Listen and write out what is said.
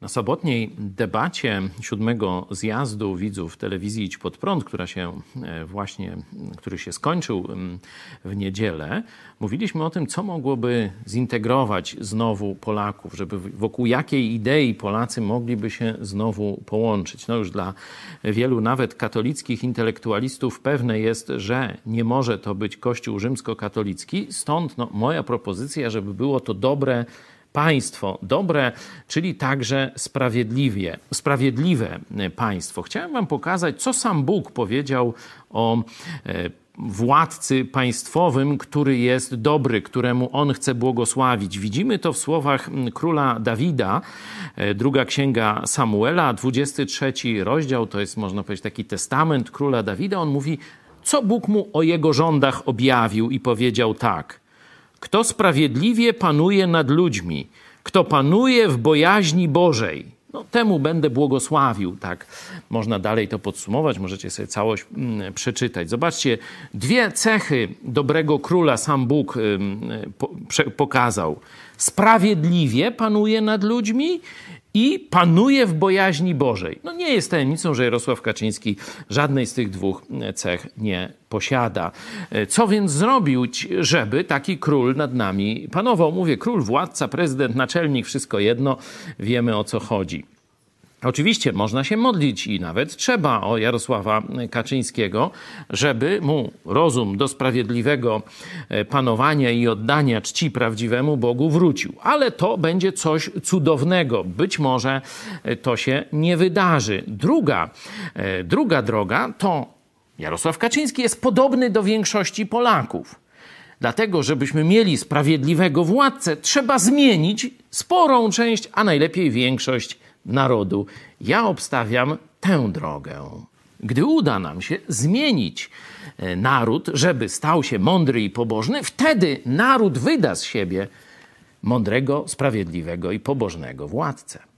Na sobotniej debacie siódmego zjazdu widzów telewizji Idź Pod Prąd, która się e, właśnie, który się skończył w niedzielę, mówiliśmy o tym, co mogłoby zintegrować znowu Polaków, żeby wokół jakiej idei Polacy mogliby się znowu połączyć. No już dla wielu nawet katolickich intelektualistów pewne jest, że nie może to być Kościół rzymskokatolicki, stąd no, moja propozycja, żeby było to dobre państwo dobre, czyli także sprawiedliwie, sprawiedliwe państwo. Chciałem Wam pokazać, co sam Bóg powiedział o e, władcy państwowym, który jest dobry, któremu on chce błogosławić. Widzimy to w słowach króla Dawida, e, druga księga Samuela, 23 rozdział, to jest można powiedzieć taki testament króla Dawida. On mówi, co Bóg mu o jego rządach objawił i powiedział tak – kto sprawiedliwie panuje nad ludźmi, kto panuje w bojaźni Bożej, no, temu będę błogosławił. Tak można dalej to podsumować, możecie sobie całość mm, przeczytać. Zobaczcie, dwie cechy dobrego króla sam Bóg po, pokazał. Sprawiedliwie panuje nad ludźmi i panuje w bojaźni Bożej. No nie jest tajemnicą, że Jarosław Kaczyński żadnej z tych dwóch cech nie posiada. Co więc zrobić, żeby taki król nad nami panował? Mówię, król, władca, prezydent, naczelnik, wszystko jedno, wiemy o co chodzi. Oczywiście można się modlić i nawet trzeba o Jarosława Kaczyńskiego, żeby mu rozum do sprawiedliwego e, panowania i oddania czci prawdziwemu Bogu wrócił. Ale to będzie coś cudownego. Być może e, to się nie wydarzy. Druga, e, druga droga to Jarosław Kaczyński jest podobny do większości Polaków. Dlatego, żebyśmy mieli sprawiedliwego władcę, trzeba zmienić sporą część, a najlepiej większość narodu. Ja obstawiam tę drogę. Gdy uda nam się zmienić e, naród, żeby stał się mądry i pobożny, wtedy naród wyda z siebie mądrego, sprawiedliwego i pobożnego władcę.